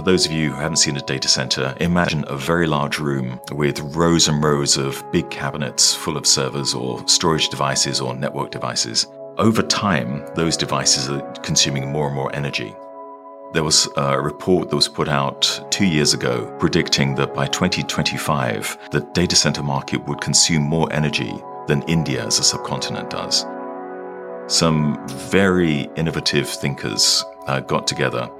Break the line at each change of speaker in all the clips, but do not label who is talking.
for those of you who haven't seen a data center, imagine a very large room with rows and rows of big cabinets full of servers or storage devices or network devices. Over time, those devices are consuming more and more energy. There was a report that was put out two years ago predicting that by 2025, the data center market would consume more energy than India as a subcontinent does. Some very innovative thinkers uh, got together,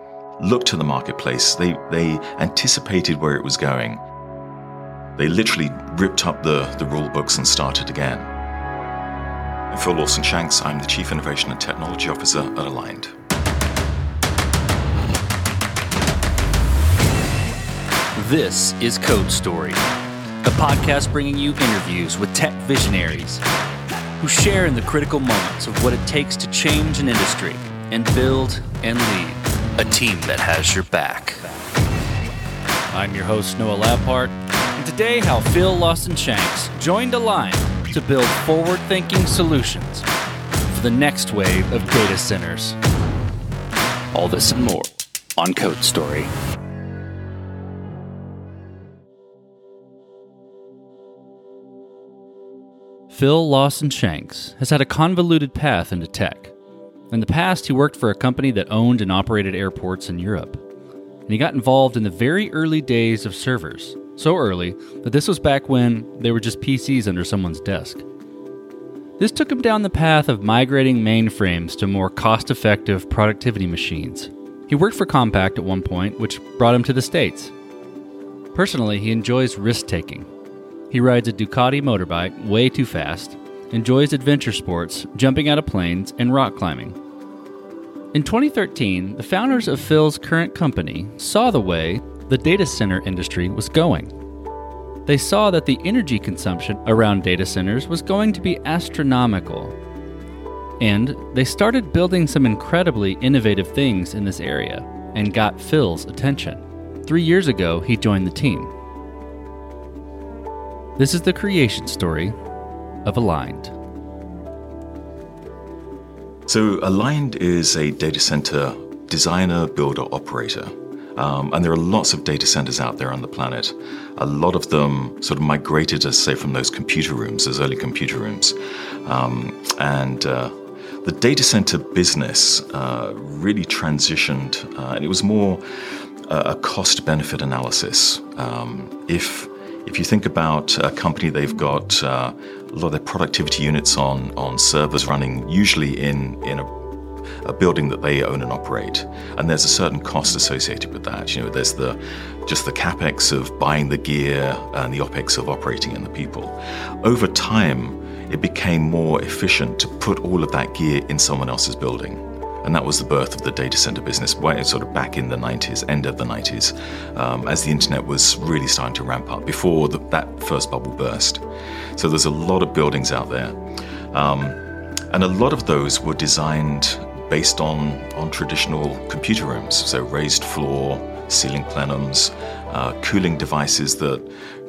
looked to the marketplace, they, they anticipated where it was going. They literally ripped up the, the rule books and started again. I'm Phil Lawson Shanks, I'm the Chief Innovation and Technology Officer at Aligned.
This is Code Story, a podcast bringing you interviews with tech visionaries who share in the critical moments of what it takes to change an industry and build and lead a team that has your back. I'm your host, Noah Labhart, and today, how Phil Lawson Shanks joined Aligned to build forward thinking solutions for the next wave of data centers. All this and more on Code Story. Phil Lawson Shanks has had a convoluted path into tech. In the past, he worked for a company that owned and operated airports in Europe. And he got involved in the very early days of servers, so early that this was back when they were just PCs under someone's desk. This took him down the path of migrating mainframes to more cost effective productivity machines. He worked for Compaq at one point, which brought him to the States. Personally, he enjoys risk taking he rides a Ducati motorbike way too fast, enjoys adventure sports, jumping out of planes, and rock climbing. In 2013, the founders of Phil's current company saw the way the data center industry was going. They saw that the energy consumption around data centers was going to be astronomical. And they started building some incredibly innovative things in this area and got Phil's attention. Three years ago, he joined the team. This is the creation story of Aligned.
So, Aligned is a data center designer, builder, operator. Um, and there are lots of data centers out there on the planet. A lot of them sort of migrated, as say, from those computer rooms, those early computer rooms. Um, and uh, the data center business uh, really transitioned, uh, and it was more a cost benefit analysis. Um, if if you think about a company, they've got uh, a lot of their productivity units on, on servers running usually in, in a, a building that they own and operate. And there's a certain cost associated with that. You know, there's the just the capex of buying the gear and the opex of operating and the people. Over time, it became more efficient to put all of that gear in someone else's building. And that was the birth of the data center business, sort of back in the 90s, end of the 90s, um, as the internet was really starting to ramp up before the, that first bubble burst. So there's a lot of buildings out there. Um, and a lot of those were designed based on, on traditional computer rooms, so raised floor, ceiling plenums, uh, cooling devices that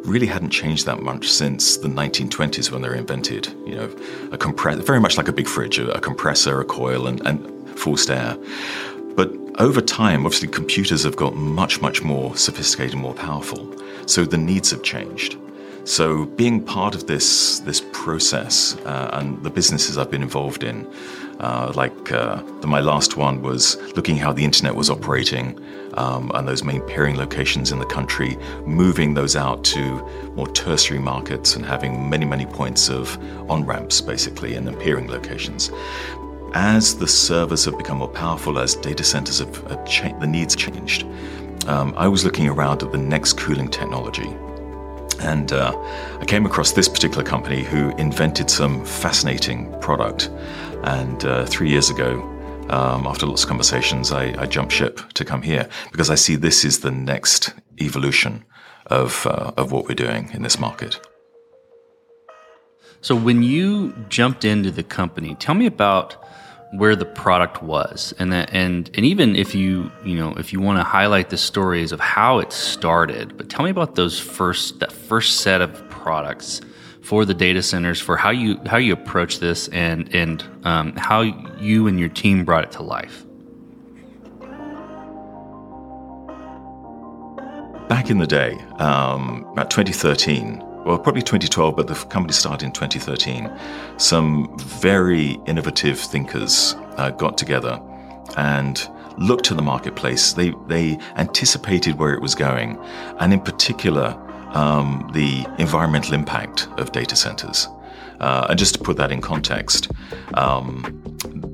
really hadn't changed that much since the 1920s when they were invented. You know, a compressor, very much like a big fridge, a, a compressor, a coil, and, and forced air. But over time, obviously, computers have got much, much more sophisticated and more powerful. So the needs have changed. So being part of this this process uh, and the businesses I've been involved in, uh, like uh, the, my last one was looking how the internet was operating um, and those main peering locations in the country, moving those out to more tertiary markets and having many many points of on ramps basically and peering locations as the servers have become more powerful, as data centers have, have cha- the needs changed, um, I was looking around at the next cooling technology. And uh, I came across this particular company who invented some fascinating product. And uh, three years ago, um, after lots of conversations, I, I, jumped ship to come here because I see this is the next evolution of, uh, of what we're doing in this market.
So, when you jumped into the company, tell me about where the product was. And that and and even if you you know if you want to highlight the stories of how it started but tell me about those first that first set of products for the data centers for how you how you approach this and and um, how you and your team brought it to life.
Back in the day, um, about 2013, well, probably 2012, but the company started in 2013. Some very innovative thinkers uh, got together and looked to the marketplace. They they anticipated where it was going, and in particular, um, the environmental impact of data centers. Uh, and just to put that in context, um,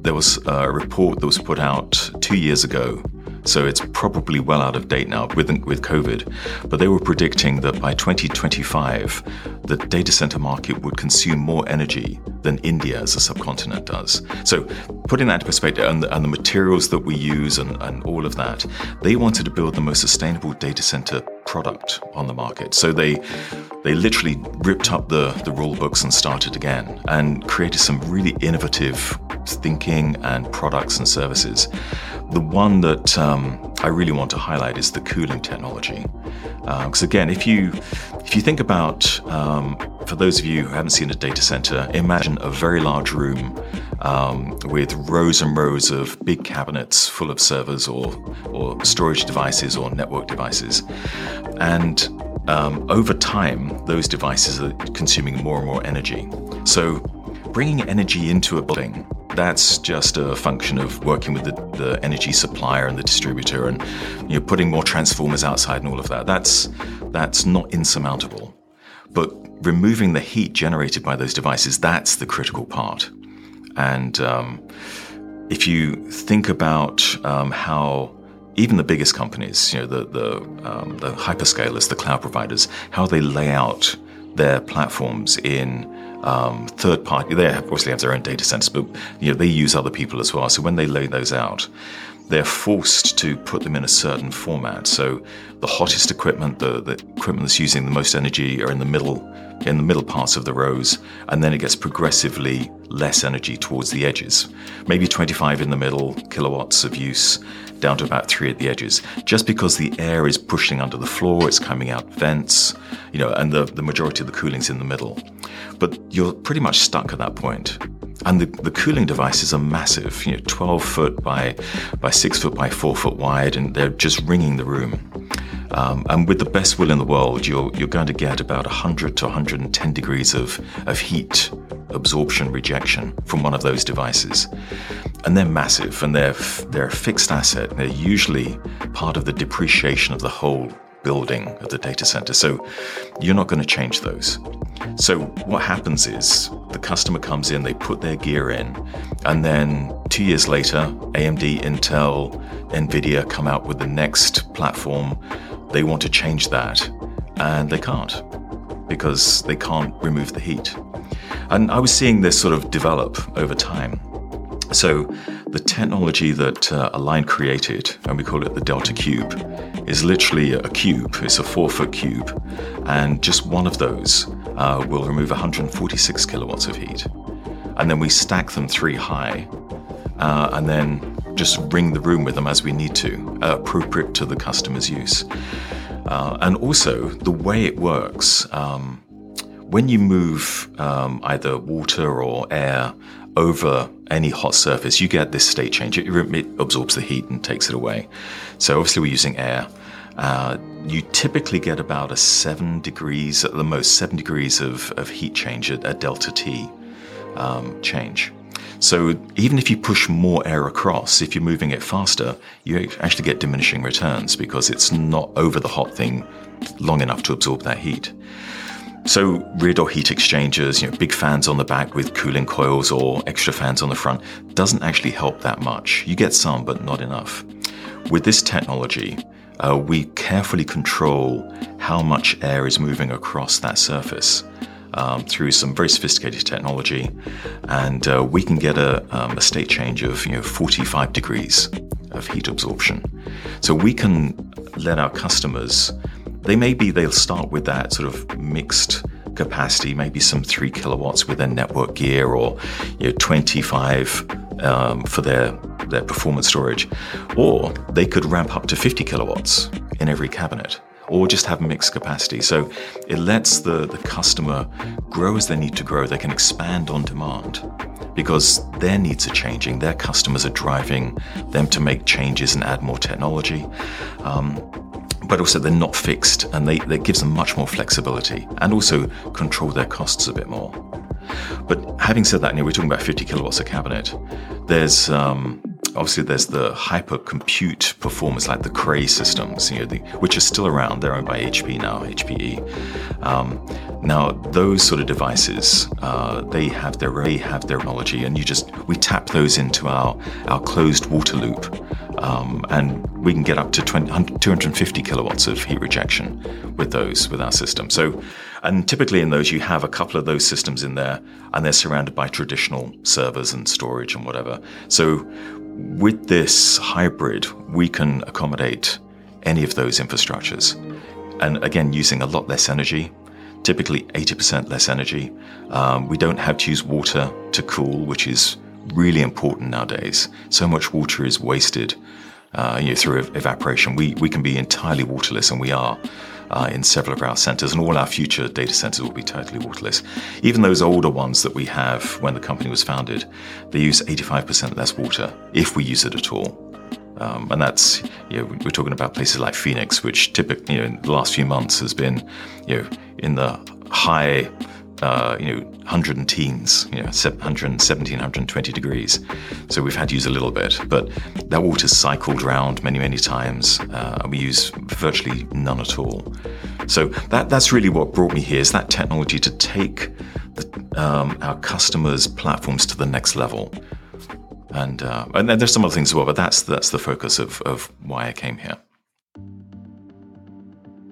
there was a report that was put out two years ago so it's probably well out of date now with, with COVID. But they were predicting that by 2025, the data center market would consume more energy than India as a subcontinent does. So putting that into perspective, and the, and the materials that we use and, and all of that, they wanted to build the most sustainable data center product on the market. So they they literally ripped up the, the rule books and started again and created some really innovative thinking and products and services. The one that um, I really want to highlight is the cooling technology. Because uh, again, if you if you think about, um, for those of you who haven't seen a data center, imagine a very large room um, with rows and rows of big cabinets full of servers or or storage devices or network devices, and um, over time, those devices are consuming more and more energy. So, bringing energy into a building that's just a function of working with the, the, energy supplier and the distributor and you know putting more transformers outside and all of that. That's that's not insurmountable. But removing the heat generated by those devices that's the critical part. And um, if you think about um, how even the biggest companies, you know, the the, um, the hyperscalers, the cloud providers, how they lay out their platforms in um, third party. They obviously have their own data centers, but you know they use other people as well. So when they lay those out, they're forced to put them in a certain format. So the hottest equipment, the, the equipment that's using the most energy, are in the middle in the middle parts of the rows, and then it gets progressively less energy towards the edges. Maybe 25 in the middle kilowatts of use, down to about three at the edges. Just because the air is pushing under the floor, it's coming out vents, you know, and the, the majority of the cooling's in the middle. But you're pretty much stuck at that point. And the, the cooling devices are massive, you know, 12 foot by, by 6 foot by 4 foot wide, and they're just ringing the room. Um, and with the best will in the world, you're, you're going to get about 100 to 110 degrees of, of heat absorption rejection from one of those devices. And they're massive and they're, they're a fixed asset. They're usually part of the depreciation of the whole building of the data center. So you're not going to change those. So what happens is the customer comes in, they put their gear in, and then two years later, AMD, Intel, Nvidia come out with the next platform. They want to change that, and they can't because they can't remove the heat. And I was seeing this sort of develop over time. So, the technology that uh, Aligned created, and we call it the Delta Cube, is literally a cube. It's a four foot cube, and just one of those uh, will remove 146 kilowatts of heat. And then we stack them three high, uh, and then just ring the room with them as we need to, uh, appropriate to the customer's use. Uh, and also, the way it works, um, when you move um, either water or air over any hot surface, you get this state change. It, it absorbs the heat and takes it away. So, obviously, we're using air. Uh, you typically get about a seven degrees, at the most, seven degrees of, of heat change at, at delta T um, change. So even if you push more air across, if you're moving it faster, you actually get diminishing returns because it's not over the hot thing long enough to absorb that heat. So rear door heat exchangers, you know, big fans on the back with cooling coils or extra fans on the front doesn't actually help that much. You get some, but not enough. With this technology, uh, we carefully control how much air is moving across that surface um, through some very sophisticated technology, and uh, we can get a, um, a state change of you know 45 degrees of heat absorption. So we can let our customers. They maybe they'll start with that sort of mixed capacity, maybe some three kilowatts with their network gear, or you know 25 um, for their their performance storage, or they could ramp up to 50 kilowatts in every cabinet or just have mixed capacity. So it lets the, the customer grow as they need to grow. They can expand on demand because their needs are changing. Their customers are driving them to make changes and add more technology. Um, but also they're not fixed and they, that gives them much more flexibility and also control their costs a bit more. But having said that, you know, we're talking about 50 kilowatts a cabinet. There's um, obviously there's the hyper compute performance like the Cray systems, you know, the, which are still around. They're owned by HP now, HPE. Um, now those sort of devices, uh, they have their they have their technology, and you just we tap those into our our closed water loop, um, and we can get up to 20, 250 kilowatts of heat rejection with those with our system. So, and typically in those you have a couple of those systems in there, and they're surrounded by traditional servers and storage and whatever. So with this hybrid, we can accommodate any of those infrastructures. And again, using a lot less energy, typically 80% less energy. Um, we don't have to use water to cool, which is really important nowadays. So much water is wasted uh, you know, through evaporation. We, we can be entirely waterless, and we are uh, in several of our centers, and all our future data centers will be totally waterless. Even those older ones that we have when the company was founded, they use 85% less water if we use it at all. Um, and that's, you know, we're talking about places like Phoenix, which typically, you know, in the last few months has been, you know, in the high uh, you know, 100 and teens, you know, 117, 120 degrees. So we've had to use a little bit, but that water's cycled around many, many times. Uh, we use virtually none at all. So that, that's really what brought me here is that technology to take the, um, our customers' platforms to the next level. And, uh, and there's some other things as well, but that's, that's the focus of, of why I came here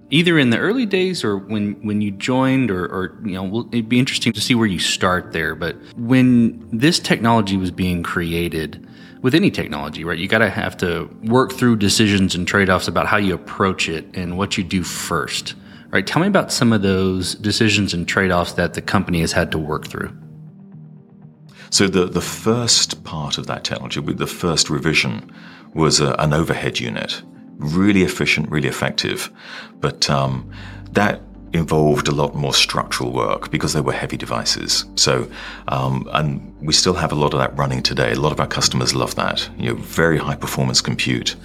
either in the early days or when when you joined or, or you know it'd be interesting to see where you start there. But when this technology was being created with any technology right you got to have to work through decisions and trade-offs about how you approach it and what you do first right? Tell me about some of those decisions and trade-offs that the company has had to work through.
So the the first part of that technology with the first revision was a, an overhead unit really efficient, really effective. But um, that involved a lot more structural work because they were heavy devices. So, um, and we still have a lot of that running today. A lot of our customers love that. You know, very high performance compute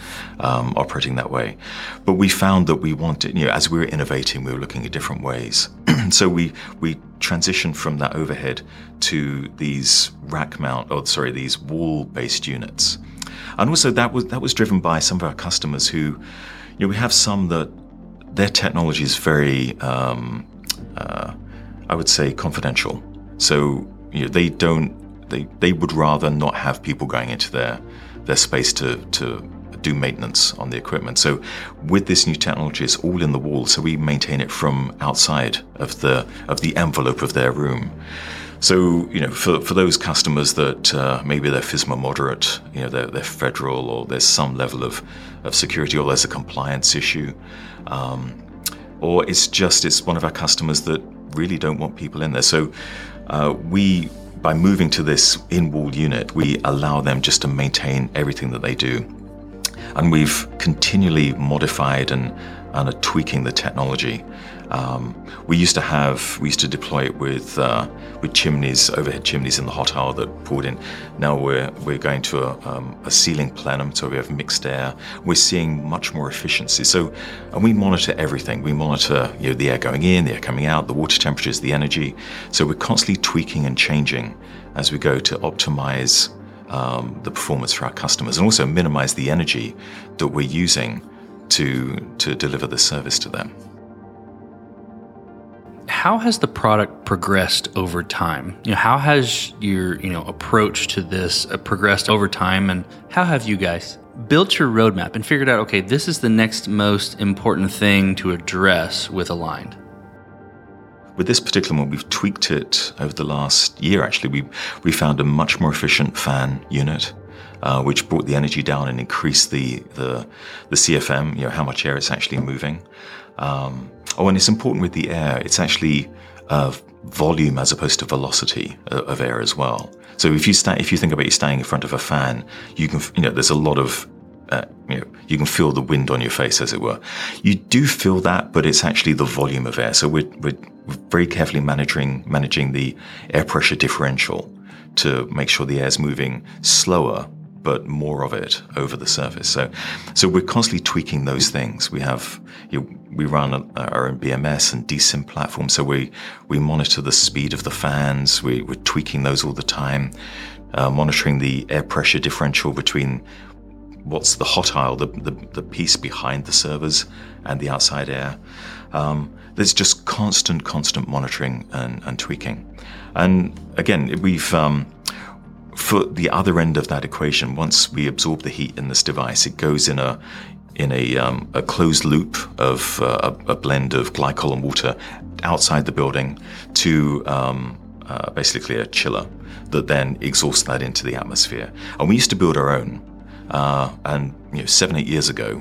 um, operating that way. But we found that we wanted, you know, as we were innovating, we were looking at different ways. so we we transitioned from that overhead to these rack mount, or sorry, these wall based units. And also that was that was driven by some of our customers who, you know, we have some that their technology is very, um, uh, I would say, confidential. So you know, they don't they they would rather not have people going into their their space to to do maintenance on the equipment. So with this new technology, it's all in the wall. So we maintain it from outside of the of the envelope of their room. So, you know, for, for those customers that uh, maybe they're FISMA moderate, you know, they're, they're, federal or there's some level of, of security or there's a compliance issue, um, or it's just it's one of our customers that really don't want people in there. So uh, we, by moving to this in-wall unit, we allow them just to maintain everything that they do. And we've continually modified and, and are tweaking the technology. Um, we used to have, we used to deploy it with uh, with chimneys, overhead chimneys in the hot aisle that poured in. Now we're we're going to a, um, a ceiling plenum, so we have mixed air. We're seeing much more efficiency. So, and we monitor everything. We monitor you know the air going in, the air coming out, the water temperatures, the energy. So we're constantly tweaking and changing as we go to optimize um, the performance for our customers and also minimize the energy that we're using to to deliver the service to them
how has the product progressed over time? You know, how has your you know approach to this uh, progressed over time, and how have you guys built your roadmap and figured out okay, this is the next most important thing to address with Aligned?
With this particular one, we've tweaked it over the last year. Actually, we we found a much more efficient fan unit. Uh, which brought the energy down and increased the, the, the CFM, you know, how much air it's actually moving. Um, Oh, and it's important with the air. It's actually uh, volume as opposed to velocity of air as well. So if you if you think about you standing in front of a fan, you can you know there's a lot of uh, you know you can feel the wind on your face as it were. You do feel that, but it's actually the volume of air. So we're, we're very carefully managing managing the air pressure differential to make sure the air is moving slower but more of it over the surface. So, so we're constantly tweaking those things. We have, you know, we run our own BMS and DCIM platform, so we we monitor the speed of the fans. We, we're tweaking those all the time, uh, monitoring the air pressure differential between what's the hot aisle, the, the, the piece behind the servers, and the outside air. Um, there's just constant, constant monitoring and, and tweaking. And again, we've um, for the other end of that equation, once we absorb the heat in this device, it goes in a in a, um, a closed loop of uh, a, blend of glycol and water outside the building to um, uh, basically a chiller that then exhausts that into the atmosphere. And we used to build our own. Uh, and you know, seven, eight years ago,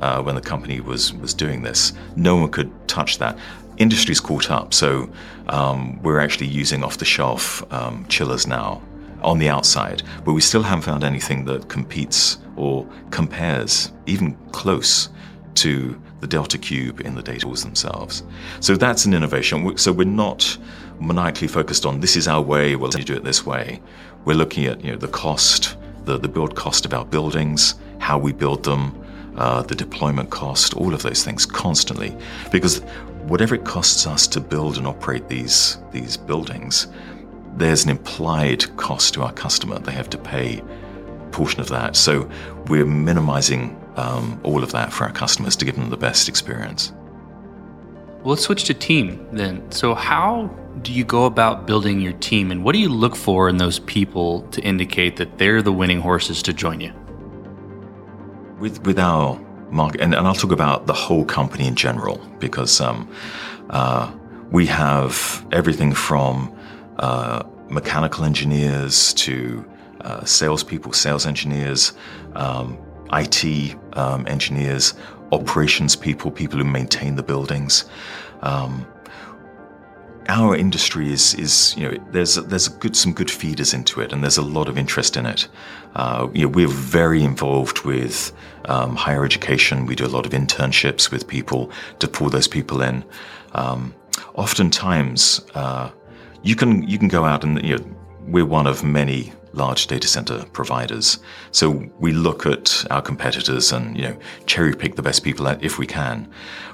uh, when the company was was doing this, no one could touch that. Industry's caught up, so um, we're actually using off-the-shelf um, chillers now on the outside, but we still haven't found anything that competes or compares even close to the Delta Cube in the data halls themselves. So that's an innovation. So we're not maniacally focused on this is our way, well, do it this way. We're looking at you know the cost, the, the build cost of our buildings, how we build them, uh, the deployment cost, all of those things constantly. Because whatever it costs us to build and operate these, these buildings, there's an implied cost to our customer. They have to pay a portion of that. So we're minimizing um, all of that for our customers to give them the best experience.
Well, let's switch to team then. So, how do you go about building your team, and what do you look for in those people to indicate that they're the winning horses to join you?
With with our market, and, and I'll talk about the whole company in general because um, uh, we have everything from uh, mechanical engineers to uh, salespeople, sales engineers, um, IT um, engineers, operations people, people who maintain the buildings. Um, our industry is, is you know, there's there's good some good feeders into it, and there's a lot of interest in it. Uh, you know, we're very involved with um, higher education. We do a lot of internships with people to pull those people in. Um, oftentimes, uh, you can you can go out and you know we're one of many large data center providers. So we look at our competitors and you know cherry pick the best people out if we can.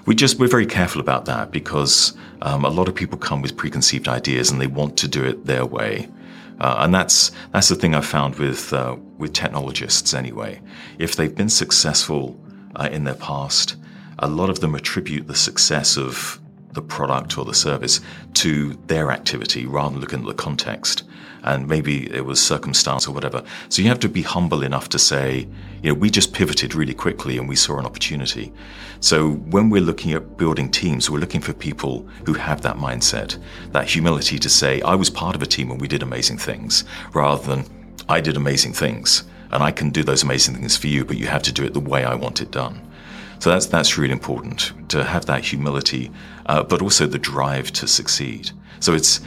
We just we're very careful about that because um, a lot of people come with preconceived ideas and they want to do it their way. Uh, and that's that's the thing I've found with uh, with technologists anyway. If they've been successful uh, in their past, a lot of them attribute the success of the product or the service to their activity rather than looking at the context. And maybe it was circumstance or whatever. So you have to be humble enough to say, you know, we just pivoted really quickly and we saw an opportunity. So when we're looking at building teams, we're looking for people who have that mindset, that humility to say, I was part of a team and we did amazing things, rather than I did amazing things and I can do those amazing things for you, but you have to do it the way I want it done. So that's that's really important to have that humility, uh, but also the drive to succeed. So it's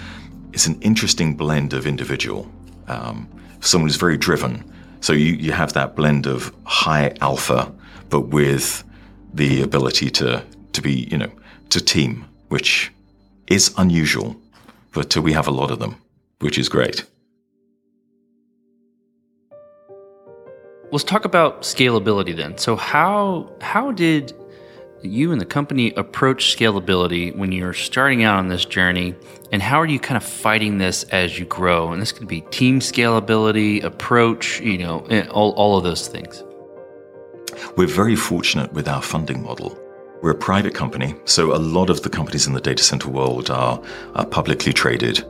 it's an interesting blend of individual. Um, someone who's very driven. So you you have that blend of high alpha, but with the ability to to be you know to team, which is unusual, but we have a lot of them, which is great.
Let's talk about scalability then. So how how did you and the company approach scalability when you're starting out on this journey and how are you kind of fighting this as you grow? And this could be team scalability approach you know eh, all, all of those things.
We're very fortunate with our funding model. We're a private company so a lot of the companies in the data center world are, are publicly traded.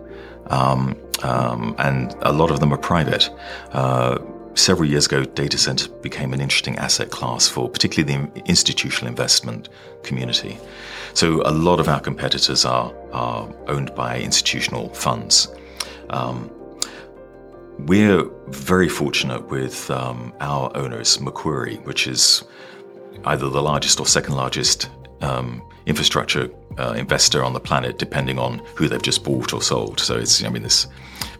Um, um, and a lot of them are private. Uh, several years ago, data center became an interesting asset class for particularly the institutional investment community. So a lot of our competitors are, are owned by institutional funds. Um, we're very fortunate with um, our owners, Macquarie, which is either the largest or second largest um, infrastructure uh, investor on the planet, depending on who they've just bought or sold. So it's, I mean, it's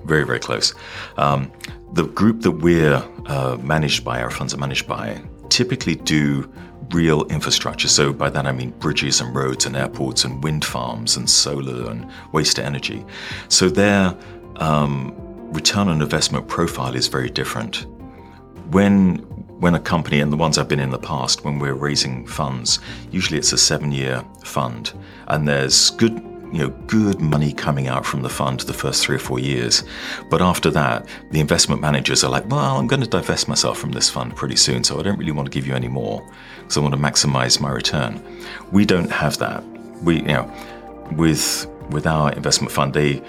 very, very close. Um, the group that we're uh, managed by, our funds are managed by, typically do real infrastructure. So by that I mean bridges and roads and airports and wind farms and solar and waste energy. So their um, return on investment profile is very different. when when a company and the ones I've been in the past, when we're raising funds, usually it's a seven-year fund, and there's good you know good money coming out from the fund the first three or four years. But after that the investment managers are like well i'm going to divest myself from this fund pretty soon so i don't really want to give you any more because i want to maximize my return we don't have that. We you know with with our investment fund they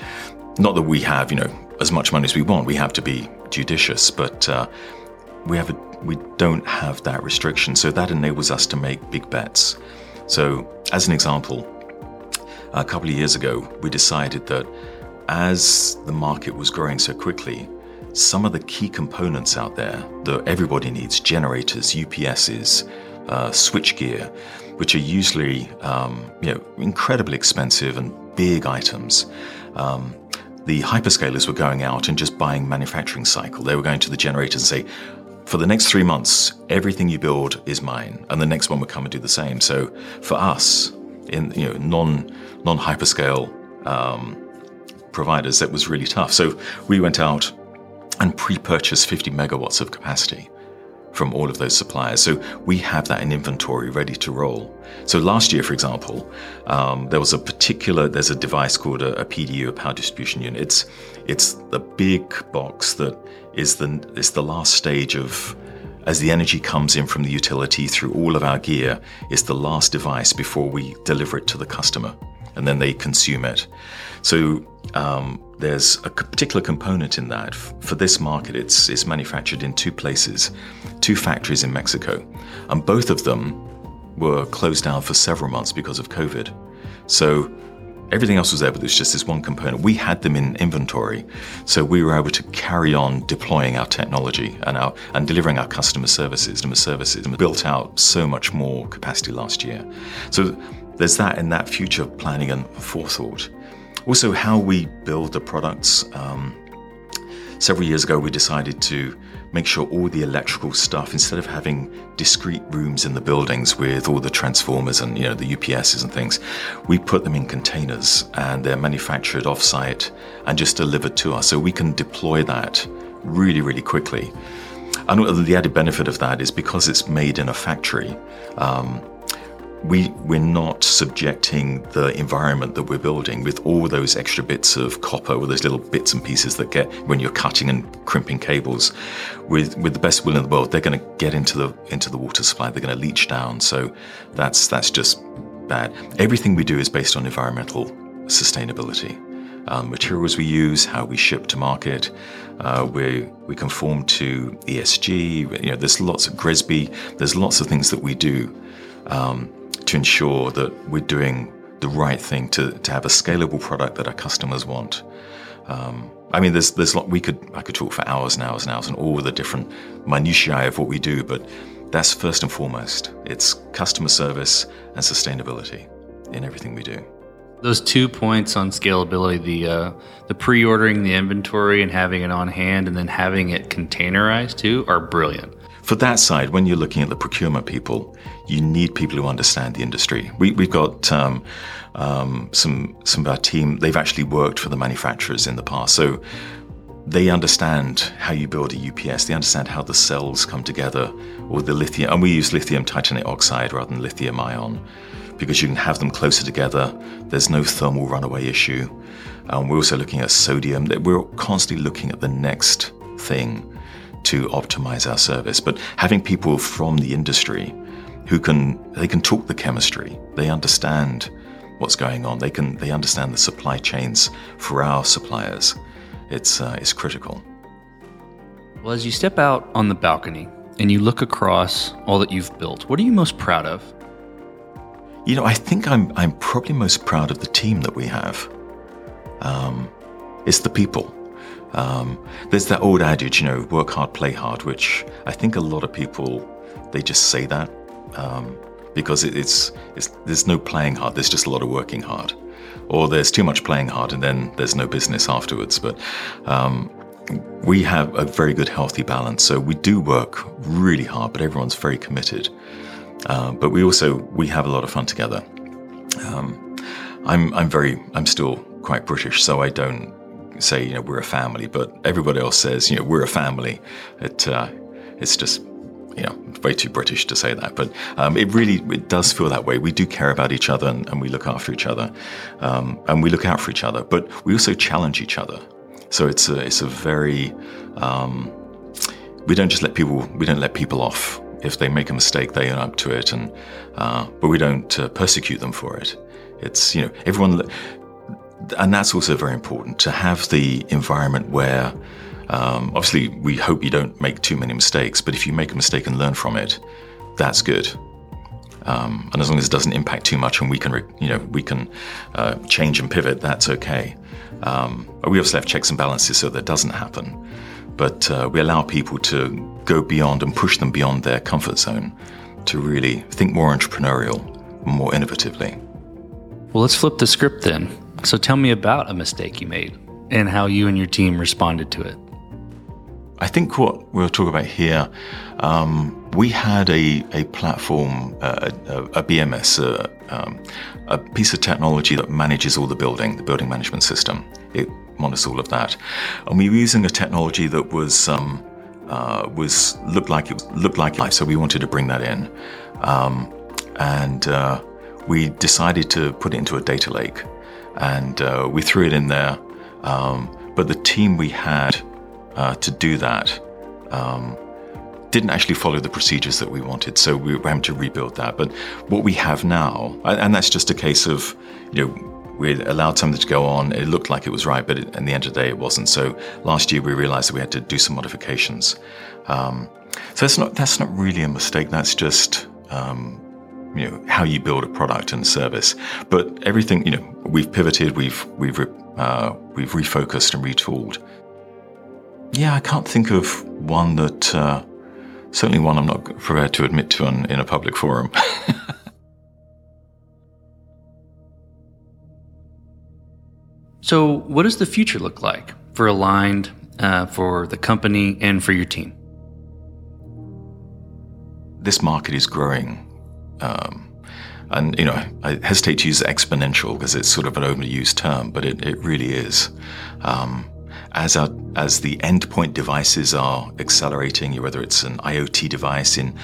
not that we have you know as much money as we want we have to be judicious but uh, we have a, we don't have that restriction, so that enables us to make big bets. So, as an example, a couple of years ago, we decided that as the market was growing so quickly, some of the key components out there that everybody needs generators, UPSs, uh, switchgear, which are usually um, you know, incredibly expensive and big items. Um, the hyperscalers were going out and just buying manufacturing cycle. They were going to the generators and say, for the next three months, everything you build is mine, and the next one would come and do the same. So for us, in you know non non hyperscale um, providers, that was really tough. So we went out and pre-purchased 50 megawatts of capacity from all of those suppliers. So we have that in inventory ready to roll. So last year, for example, um, there was a particular there's a device called a, a, PDU, a power distribution unit. It's it's the big box that is the is the last stage of as the energy comes in from the utility through all of our gear, it's the last device before we deliver it to the customer, and then they consume it. So um, there's a particular component in that. For this market, it's, it's manufactured in two places, two factories in Mexico, and both of them were closed down for several months because of COVID. So everything else was there, but there's just this one component. We had them in inventory, so we were able to carry on deploying our technology and our and delivering our customer services, customer services, and built out so much more capacity last year. So there's that in that future planning and forethought. Also, how we build the products. Um, several years ago, we decided to make sure all the electrical stuff, instead of having discrete rooms in the buildings with all the transformers and you know the UPSs and things, we put them in containers and they're manufactured off-site and just delivered to us, so we can deploy that really, really quickly. And the added benefit of that is because it's made in a factory. Um, we we're not subjecting the environment that we're building with all those extra bits of copper or those little bits and pieces that get when you're cutting and crimping cables with with the best will in the world they're going to get into the into the water supply. They're going to leach down. So that's that's just bad. Everything we do is based on environmental sustainability. Um, materials we use how we ship to market uh, we we conform to ESG you know there's lots of GRESB there's lots of things that we do. Um, to ensure that we're doing the right thing to, to have a scalable product that our customers want. Um, I mean, there's there's lot we could I could talk for hours and hours and hours on all the different minutiae of what we do, but that's first and foremost. It's customer service and sustainability in everything we do.
Those two points on scalability the uh, the pre-ordering the inventory and having it on hand, and then having it containerized too, are brilliant.
For that side, when you're looking at the procurement people, you need people who understand the industry. We, have got um, um, some some of our team. They've actually worked for the manufacturers in the past, so they understand how you build a UPS. They understand how the cells come together, or the lithium. And we use lithium titanate oxide rather than lithium ion because you can have them closer together. There's no thermal runaway issue. Um, we're also looking at sodium. We're constantly looking at the next thing to optimize our service. But having people from the industry who can they can talk the chemistry, they understand what's going on, they can they understand the supply chains for our suppliers. It's uh, it's critical.
Well, as you step out on the balcony and you look across all that you've built, what are you most proud of?
You know, I think I'm I'm probably most proud of the team that we have. Um, it's the people. Um, there's that old adage, you know, work hard, play hard, which I think a lot of people they just say that um, because it, it's, it's there's no playing hard. There's just a lot of working hard, or there's too much playing hard, and then there's no business afterwards. But um, we have a very good, healthy balance. So we do work really hard, but everyone's very committed. Uh, but we also we have a lot of fun together. Um, I'm I'm very I'm still quite British, so I don't say you know we're a family, but everybody else says you know we're a family. It uh, It's just you know, way too British to say that, but um, it really it does feel that way. We do care about each other and, and we look after each other, um, and we look out for each other. But we also challenge each other. So it's a it's a very um, we don't just let people we don't let people off if they make a mistake they own up to it and uh, but we don't uh, persecute them for it. It's you know everyone and that's also very important to have the environment where um, obviously, we hope you don't make too many mistakes, but if you make a mistake and learn from it, that's good. Um, and as long as it doesn't impact too much, and we can, you know, we can uh, change and pivot, that's okay. Um, we obviously have checks and balances so that doesn't happen, but uh, we allow people to go beyond and push them beyond their comfort zone to really think more entrepreneurial, more innovatively.
Well, let's flip the script then. So tell me about a mistake you made and how you and your team responded to it.
I think what we'll talk about here, um, we had a, a platform, uh, a, a, BMS, uh, um, a piece of technology that manages all the building, the building management system. It monitors all of that, and we were using a technology that was um, uh, was looked like it looked like life. So we wanted to bring that in, um, and uh, we decided to put it into a data lake, and uh, we threw it in there. Um, but the team we had uh, to do that um, didn't actually follow the procedures that we wanted. So we were having to rebuild that. But what we have now, and that's just a case of, you know, we allowed something to go on. It looked like it was right, but in the end of the day, it wasn't. So last year, we realized that we had to do some modifications. Um, so that's not that's not really a mistake. That's just um, you know how you build a product and service. But everything, you know, we've pivoted, we've we've uh, we've refocused and retooled yeah, I can't think of one that, uh, certainly one I'm not prepared to admit to in, in a public forum.
so, what does the future look like for Aligned, uh, for the company, and for your team?
This market is growing. Um, and, you know, I hesitate to use exponential because it's sort of an overused term, but it, it really is. Um, as our, as the endpoint devices are accelerating, whether it's an IoT device in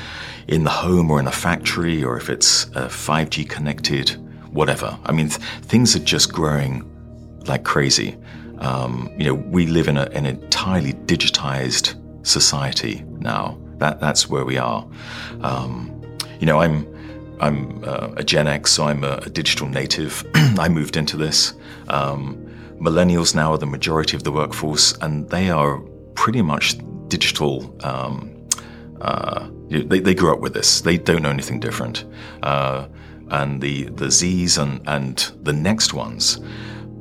in the home or in a factory, or if it's a 5G connected, whatever. I mean, th- things are just growing like crazy. Um, you know, we live in a, an entirely digitized society now. That that's where we are. Um, you know, I'm I'm uh, a Gen X, so I'm a, a digital native. I moved into this. Um, millennials now are the majority of the workforce, and they are pretty much digital. Um, uh, they, they grew up with this. They don't know anything different. Uh, and the the Z's and and the next ones,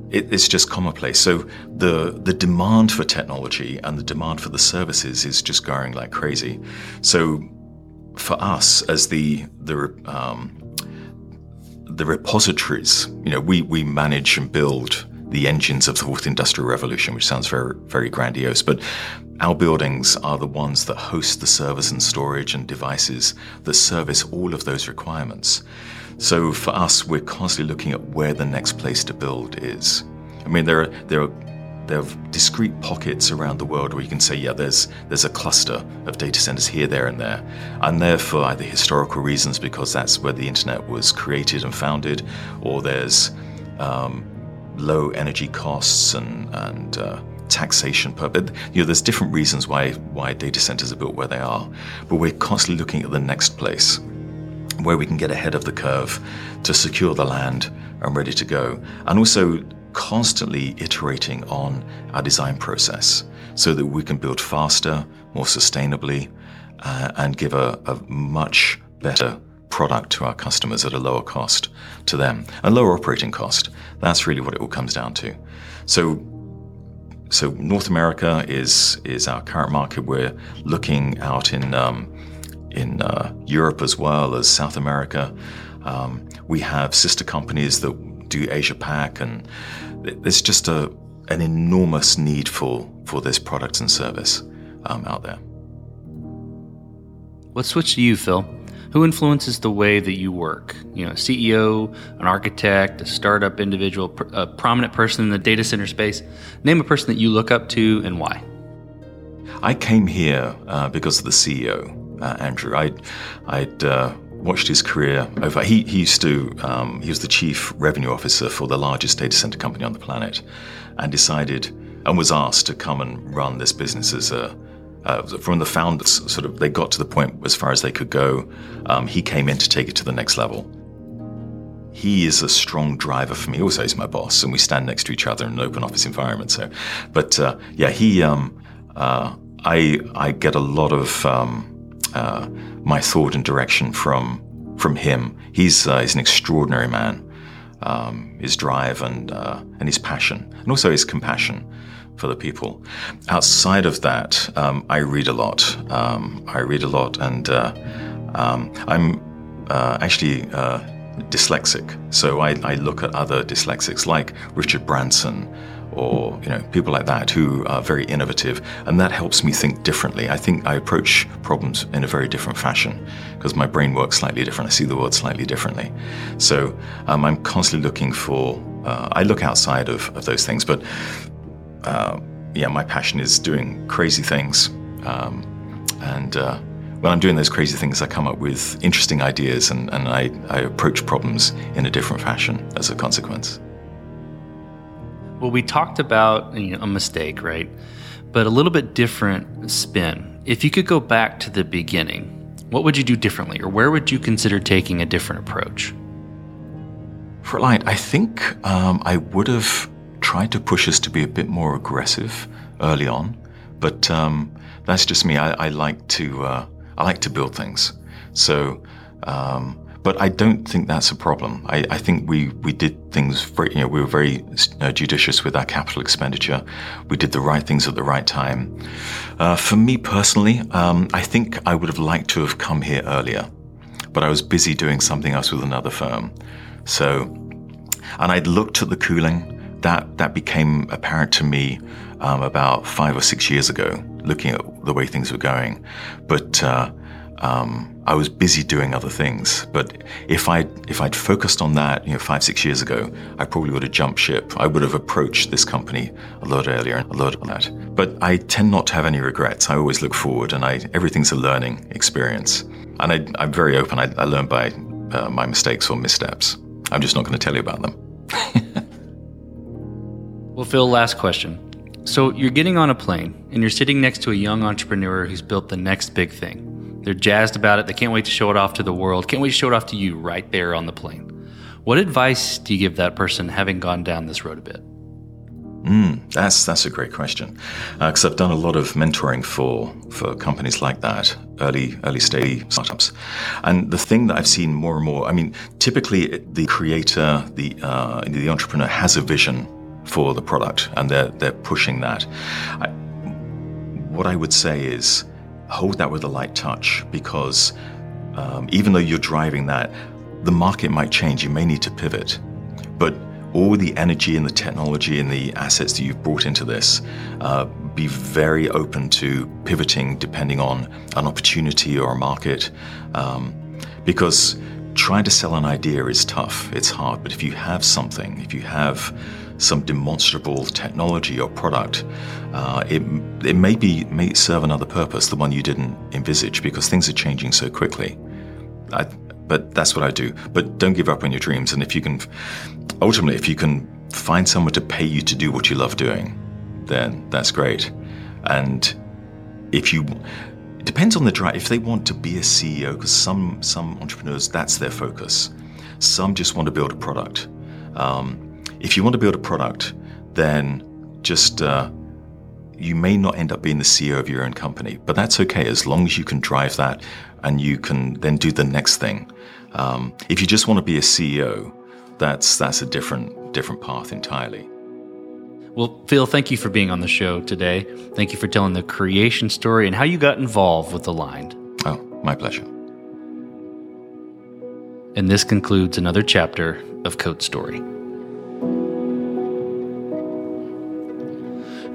it, it's just commonplace. So the the demand for technology and the demand for the services is just growing like crazy. So for us as the the um, the repositories, you know, we we manage and build the engines of the fourth industrial revolution, which sounds very, very grandiose, but our buildings are the ones that host the servers and storage and devices that service all of those requirements. So for us, we're constantly looking at where the next place to build is. I mean, there are there are there are discrete pockets around the world where you can say, yeah, there's there's a cluster of data centers here, there, and there, and there for either historical reasons because that's where the internet was created and founded, or there's um, low energy costs and, and uh, taxation. But you know, there's different reasons why why data centers are built where they are. But we're constantly looking at the next place where we can get ahead of the curve to secure the land and ready to go, and also constantly iterating on our design process so that we can build faster, more sustainably, uh, and give a, a much better product to our customers at a lower cost to them, a lower operating cost. That's really what it all comes down to. So, so North America is is our current market. We're looking out in um, in uh, Europe as well as South America. Um, we have sister companies that do Asia Pac, and there's just a an enormous need for for this product and service um, out there.
Let's switch to you, Phil. Who influences the way that you work? You know, a CEO, an architect, a startup individual, a prominent person in the data center space. Name a person that you look up to and why.
I came here uh, because of the CEO, uh, Andrew. I'd, I'd uh, watched his career over. He, he used to, um, he was the chief revenue officer for the largest data center company on the planet and decided and was asked to come and run this business as a, uh, from the founders, sort of, they got to the point as far as they could go. Um, he came in to take it to the next level. He is a strong driver for me. Also, he's my boss, and we stand next to each other in an open office environment. So, but uh, yeah, he, um, uh, I, I get a lot of um, uh, my thought and direction from from him. He's uh, he's an extraordinary man. Um, his drive and uh, and his passion, and also his compassion for the people. Outside of that, um, I read a lot. Um, I read a lot, and uh, um, I'm uh, actually uh, dyslexic. So I, I, look at other dyslexics like Richard Branson or you know people like that who are very innovative, and that helps me think differently. I think I approach problems in a very different fashion because my brain works slightly different. I see the world slightly differently. So um, I'm constantly looking for. Uh, I look outside of, of those things, but uh, yeah, my passion is doing crazy things. Um, and uh, when I'm doing those crazy things, I come up with interesting ideas and, and I, I approach problems in a different fashion as a consequence.
Well, we talked about you know, a mistake, right? But a little bit different spin. If you could go back to the beginning, what would you do differently, or where would you consider taking a different approach?
For Light, I think um, I would have tried to push us to be a bit more aggressive early on, but um, that's just me. I, I like to uh, I like to build things. So, um, but I don't think that's a problem. I, I, think we we did things very you know we were very uh, judicious with our capital expenditure. We did the right things at the right time. Uh, for me personally, um, I think I would have liked to have come here earlier, but I was busy doing something else with another firm. So, and I'd looked at the cooling that that became apparent to me um, about five or six years ago, looking at the way things were going. But uh, um, I was busy doing other things. But if I if I'd focused on that, you know, five six years ago, I probably would have jumped ship. I would have approached this company a lot earlier and a lot of that. But I tend not to have any regrets. I always look forward, and I everything's a learning experience. And I, am very open. I, I learn by uh, my mistakes or missteps. I'm just not going to tell you about them.
Well, Phil, last question. So you're getting on a plane and you're sitting next to a young entrepreneur who's built the next big thing. They're jazzed about it. They can't wait to show it off to the world. Can't wait to show it off to you right there on the plane. What advice do you give that person having gone down this road a bit?
Mm, that's that's a great question because uh, I've done a lot of mentoring for for companies like that, early early stage startups, and the thing that I've seen more and more. I mean, typically the creator, the uh, the entrepreneur has a vision for the product, and they're they're pushing that. I, what I would say is hold that with a light touch because um, even though you're driving that, the market might change. You may need to pivot, but all the energy and the technology and the assets that you've brought into this, uh, be very open to pivoting depending on an opportunity or a market, um, because trying to sell an idea is tough. It's hard, but if you have something, if you have some demonstrable technology or product, uh, it, it may be may serve another purpose, the one you didn't envisage, because things are changing so quickly. I, but that's what I do. But don't give up on your dreams. And if you can, ultimately, if you can find someone to pay you to do what you love doing, then that's great. And if you, it depends on the drive. If they want to be a CEO, because some some entrepreneurs that's their focus. Some just want to build a product. Um, if you want to build a product, then just uh, you may not end up being the CEO of your own company, but that's okay as long as you can drive that and you can then do the next thing. Um, if you just want to be a CEO, that's that's a different different path entirely.
Well, Phil, thank you for being on the show today. Thank you for telling the creation story and how you got involved with Aligned.
Oh, my pleasure.
And this concludes another chapter of Code Story.